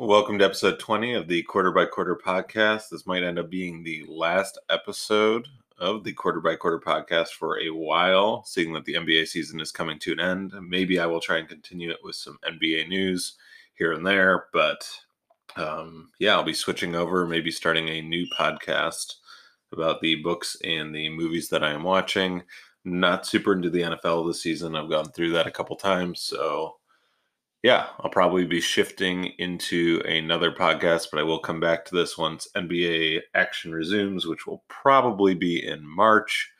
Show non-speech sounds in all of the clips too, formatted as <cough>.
Welcome to episode 20 of the Quarter by Quarter podcast. This might end up being the last episode of the Quarter by Quarter podcast for a while, seeing that the NBA season is coming to an end. Maybe I will try and continue it with some NBA news here and there, but um, yeah, I'll be switching over, maybe starting a new podcast about the books and the movies that I am watching. Not super into the NFL this season. I've gone through that a couple times, so yeah, I'll probably be shifting into another podcast, but I will come back to this once NBA action resumes, which will probably be in March.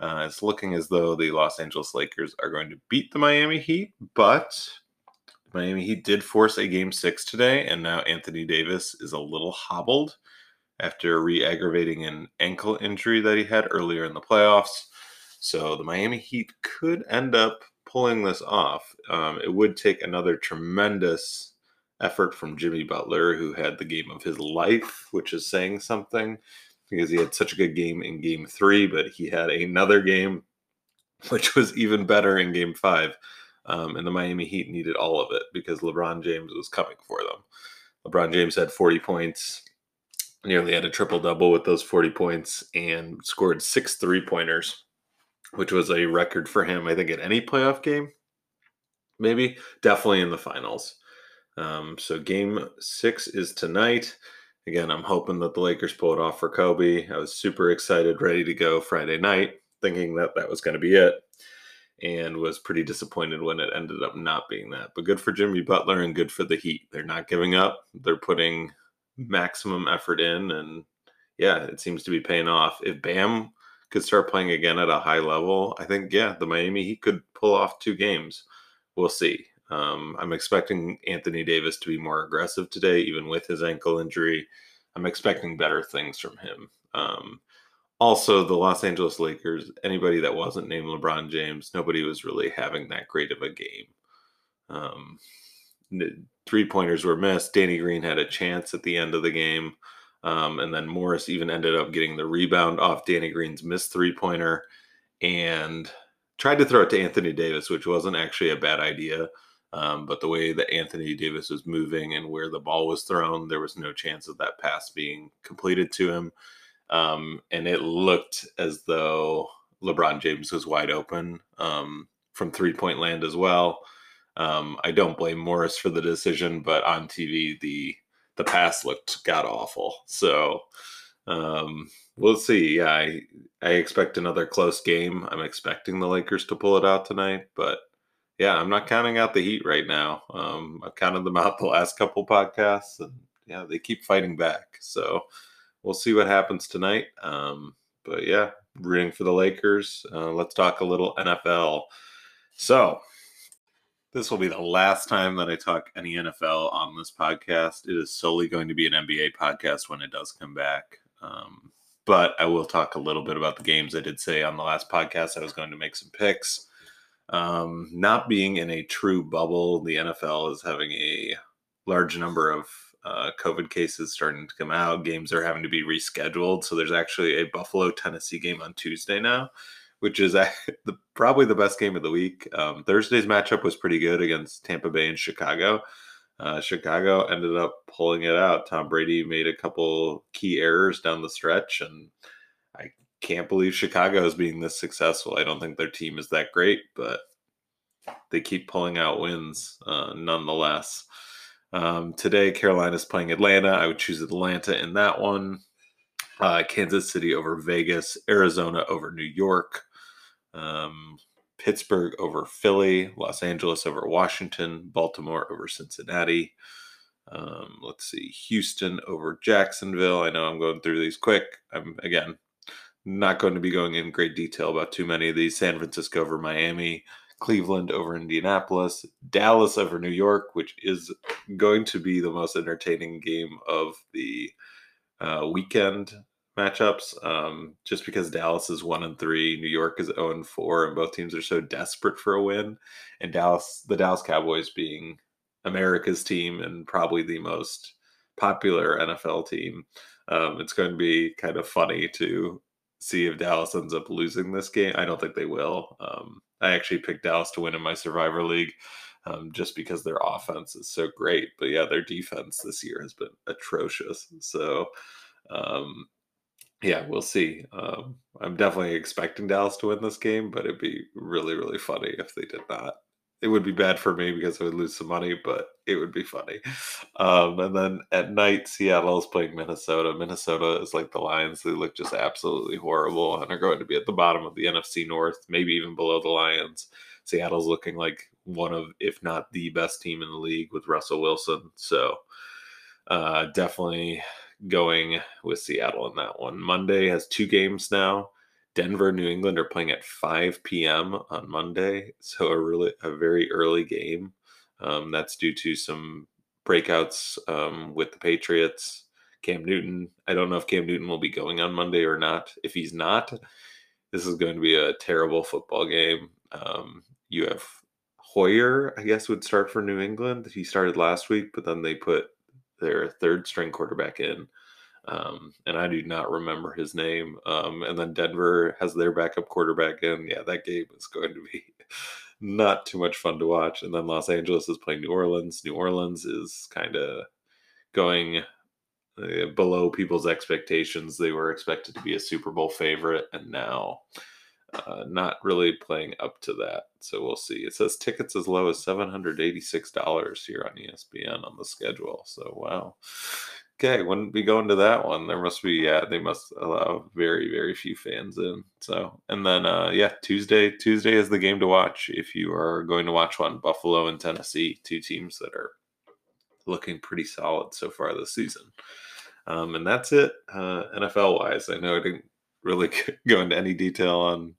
Uh, it's looking as though the Los Angeles Lakers are going to beat the Miami Heat, but Miami Heat did force a game six today, and now Anthony Davis is a little hobbled after re aggravating an ankle injury that he had earlier in the playoffs. So the Miami Heat could end up pulling this off. Um, it would take another tremendous effort from Jimmy Butler, who had the game of his life, which is saying something because he had such a good game in game three, but he had another game which was even better in game five. Um, and the Miami Heat needed all of it because LeBron James was coming for them. LeBron James had 40 points, nearly had a triple double with those 40 points, and scored six three pointers which was a record for him, I think, at any playoff game. Maybe, definitely in the finals. Um, so game six is tonight. Again, I'm hoping that the Lakers pull it off for Kobe. I was super excited, ready to go Friday night, thinking that that was going to be it, and was pretty disappointed when it ended up not being that. But good for Jimmy Butler and good for the Heat. They're not giving up. They're putting maximum effort in, and yeah, it seems to be paying off. If Bam could start playing again at a high level, I think yeah, the Miami he could pull off two games. We'll see. Um, I'm expecting Anthony Davis to be more aggressive today, even with his ankle injury. I'm expecting better things from him. Um, also, the Los Angeles Lakers, anybody that wasn't named LeBron James, nobody was really having that great of a game. Um, three pointers were missed. Danny Green had a chance at the end of the game. Um, and then Morris even ended up getting the rebound off Danny Green's missed three pointer and tried to throw it to Anthony Davis, which wasn't actually a bad idea. Um, but the way that Anthony Davis was moving and where the ball was thrown, there was no chance of that pass being completed to him. Um, and it looked as though LeBron James was wide open um, from three point land as well. Um, I don't blame Morris for the decision, but on TV, the the pass looked god awful. So um, we'll see. Yeah, I I expect another close game. I'm expecting the Lakers to pull it out tonight, but yeah, I'm not counting out the Heat right now. Um, I've counted them out the last couple podcasts, and yeah, they keep fighting back. So we'll see what happens tonight. Um, but yeah, rooting for the Lakers. Uh, let's talk a little NFL. So this will be the last time that I talk any NFL on this podcast. It is solely going to be an NBA podcast when it does come back. Um, but I will talk a little bit about the games. I did say on the last podcast I was going to make some picks. Um, not being in a true bubble, the NFL is having a large number of uh, COVID cases starting to come out. Games are having to be rescheduled. So there's actually a Buffalo Tennessee game on Tuesday now which is <laughs> the, probably the best game of the week. Um, Thursday's matchup was pretty good against Tampa Bay and Chicago. Uh, Chicago ended up pulling it out. Tom Brady made a couple key errors down the stretch, and I can't believe Chicago is being this successful. I don't think their team is that great, but they keep pulling out wins uh, nonetheless. Um, today, Carolina is playing Atlanta. I would choose Atlanta in that one. Uh, Kansas City over Vegas, Arizona over New York, um, Pittsburgh over Philly, Los Angeles over Washington, Baltimore over Cincinnati. Um, let's see, Houston over Jacksonville. I know I'm going through these quick. I'm again not going to be going in great detail about too many of these. San Francisco over Miami, Cleveland over Indianapolis, Dallas over New York, which is going to be the most entertaining game of the uh, weekend matchups. Um, just because Dallas is one and three, New York is zero and four, and both teams are so desperate for a win. And Dallas, the Dallas Cowboys, being America's team and probably the most popular NFL team, um, it's going to be kind of funny to see if Dallas ends up losing this game. I don't think they will. Um, I actually picked Dallas to win in my Survivor League. um, just because their offense is so great. But yeah, their defense this year has been atrocious. So, um, yeah, we'll see. Um, I'm definitely expecting Dallas to win this game, but it'd be really, really funny if they did not. It would be bad for me because I would lose some money, but it would be funny. Um, and then at night, Seattle is playing Minnesota. Minnesota is like the Lions; they look just absolutely horrible and are going to be at the bottom of the NFC North, maybe even below the Lions. Seattle's looking like one of, if not the best team in the league with Russell Wilson. So uh, definitely going with Seattle in that one. Monday has two games now. Denver, New England are playing at 5 p.m. on Monday, so a really a very early game. Um, that's due to some breakouts um, with the Patriots. Cam Newton. I don't know if Cam Newton will be going on Monday or not. If he's not, this is going to be a terrible football game. Um, you have Hoyer, I guess, would start for New England. He started last week, but then they put their third string quarterback in. Um, and I do not remember his name. Um, and then Denver has their backup quarterback in. Yeah, that game is going to be <laughs> not too much fun to watch. And then Los Angeles is playing New Orleans. New Orleans is kind of going uh, below people's expectations. They were expected to be a Super Bowl favorite, and now uh, not really playing up to that. So we'll see. It says tickets as low as $786 here on ESPN on the schedule. So, wow. Okay, wouldn't be going to that one. There must be, yeah, they must allow very, very few fans in. So, and then, uh, yeah, Tuesday, Tuesday is the game to watch if you are going to watch one. Buffalo and Tennessee, two teams that are looking pretty solid so far this season. Um, and that's it, uh, NFL wise. I know I didn't really <laughs> go into any detail on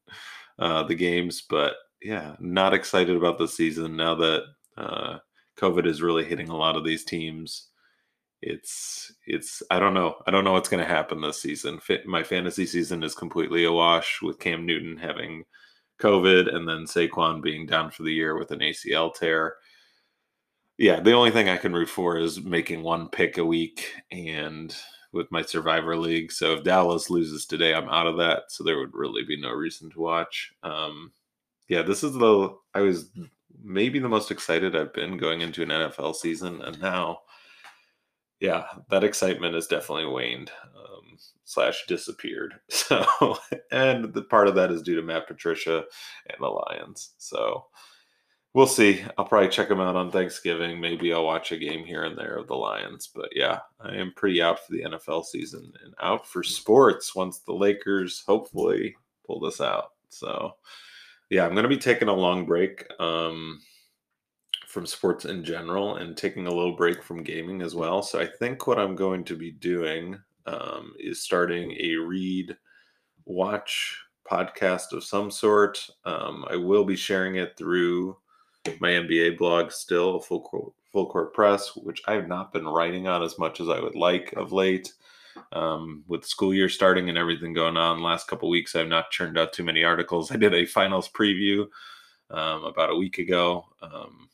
uh, the games, but yeah, not excited about the season now that uh, COVID is really hitting a lot of these teams. It's it's I don't know I don't know what's going to happen this season. My fantasy season is completely awash with Cam Newton having COVID and then Saquon being down for the year with an ACL tear. Yeah, the only thing I can root for is making one pick a week and with my survivor league. So if Dallas loses today, I'm out of that. So there would really be no reason to watch. Um, yeah, this is the I was maybe the most excited I've been going into an NFL season, and now, yeah, that excitement has definitely waned um, slash disappeared. <laughs> So, and the part of that is due to Matt Patricia and the Lions. So we'll see. I'll probably check them out on Thanksgiving. Maybe I'll watch a game here and there of the Lions. But yeah, I am pretty out for the NFL season and out for sports once the Lakers hopefully pull this out. So yeah, I'm going to be taking a long break um, from sports in general and taking a little break from gaming as well. So I think what I'm going to be doing um, is starting a read watch podcast of some sort. Um, I will be sharing it through my NBA blog still, full court, full court press, which I've not been writing on as much as I would like of late. Um, with school year starting and everything going on, last couple weeks I've not churned out too many articles. <laughs> I did a finals preview um, about a week ago, um,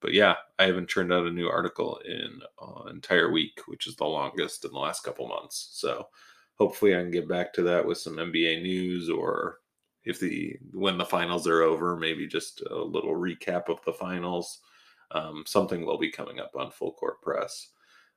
but yeah, I haven't churned out a new article in an entire week, which is the longest in the last couple months. So hopefully I can get back to that with some NBA news or if the when the finals are over, maybe just a little recap of the finals. Um, something will be coming up on Full Court Press.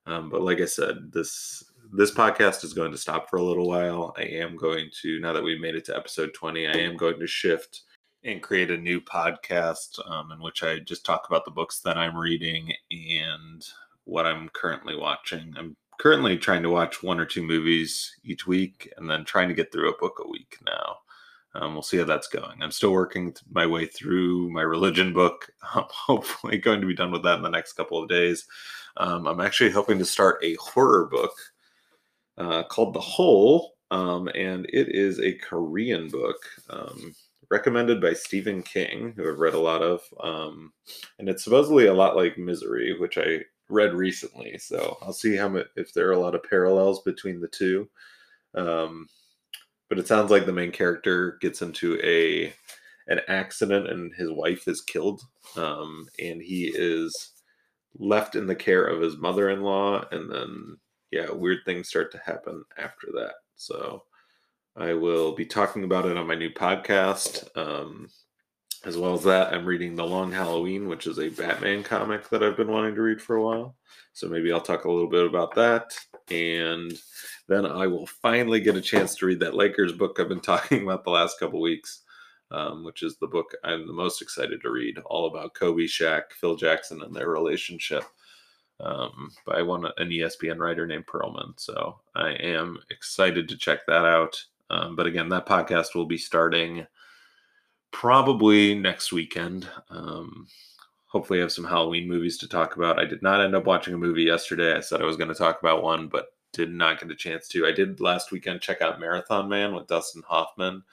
Um, but like I said, this this podcast is going to stop for a little while. I am going to now that we've made it to episode twenty, I am going to shift and create a new podcast um, in which I just talk about the books that I'm reading and what I'm currently watching. I'm currently trying to watch one or two movies each week and then trying to get through a book a week now. Um, we'll see how that's going. I'm still working my way through my religion book. <laughs> I'm hopefully going to be done with that in the next couple of days. Um, I'm actually hoping to start a horror book uh, called The Hole, um, and it is a Korean book um, recommended by Stephen King, who I've read a lot of. Um, and it's supposedly a lot like Misery, which I read recently. So I'll see how if there are a lot of parallels between the two. Um, but it sounds like the main character gets into a an accident and his wife is killed um, and he is left in the care of his mother-in-law and then yeah weird things start to happen after that so i will be talking about it on my new podcast um, as well as that, I'm reading The Long Halloween, which is a Batman comic that I've been wanting to read for a while. So maybe I'll talk a little bit about that. And then I will finally get a chance to read that Lakers book I've been <laughs> talking about the last couple weeks, um, which is the book I'm the most excited to read, all about Kobe, Shaq, Phil Jackson, and their relationship um, by one an ESPN writer named Pearlman. So I am excited to check that out. Um, but again, that podcast will be starting probably next weekend. Um, hopefully, have some Halloween movies to talk about. I did not end up watching a movie yesterday. I said I was going to talk about one, but did not get a chance to. I did last weekend check out Marathon Man with Dustin Hoffman,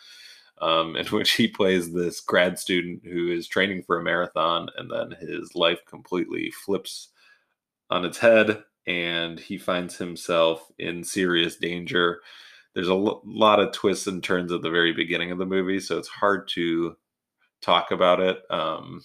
um, <laughs> in which he plays this grad student who is training for a marathon, and then his life completely flips on its head, and he finds himself in serious danger there's a l- lot of twists and turns at the very beginning of the movie, so it's hard to talk about it. Um,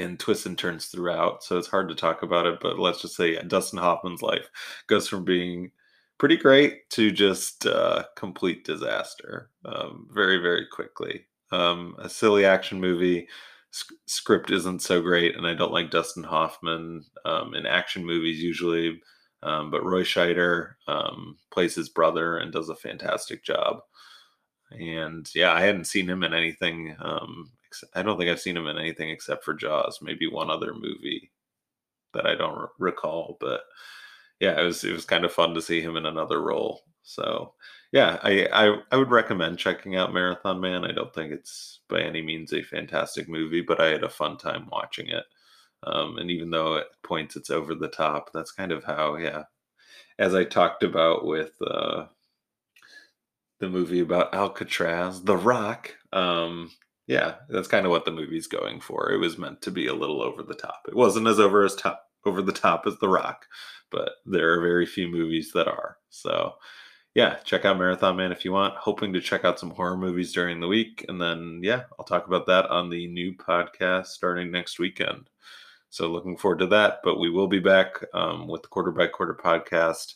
and twists and turns throughout, so it's hard to talk about it. But let's just say yeah, Dustin Hoffman's life goes from being pretty great to just uh, complete disaster um, very, very quickly. Um, a silly action movie. script isn't so great, and I don't like Dustin Hoffman um, in action movies usually. Um, but Roy Scheider um, plays his brother and does a fantastic job. And yeah, I hadn't seen him in anything. I don't think I've seen him in anything except for Jaws, maybe one other movie that I don't recall. But yeah, it was it was kind of fun to see him in another role. So yeah, I, I I would recommend checking out Marathon Man. I don't think it's by any means a fantastic movie, but I had a fun time watching it. Um, and even though at points it's over the top, that's kind of how, yeah, as I talked about with uh, the movie about Alcatraz, The Rock. Um, yeah, that's kind of what the movie's going for. It was meant to be a little over the top. It wasn't as over as top over the top as The Rock, but there are very few movies that are. So, yeah, check out Marathon Man if you want. Hoping to check out some horror movies during the week, and then yeah, I'll talk about that on the new podcast starting next weekend. So looking forward to that. But we will be back um, with the quarter by quarter podcast.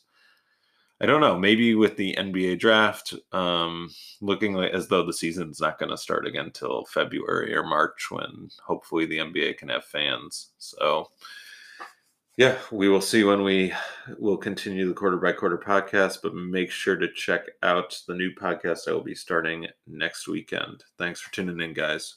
I don't know, maybe with the NBA draft um, looking like as though the season's not going to start again until February or March when hopefully the NBA can have fans. So, yeah, we will see when we will continue the quarter by quarter podcast, but make sure to check out the new podcast I will be starting next weekend. Thanks for tuning in, guys.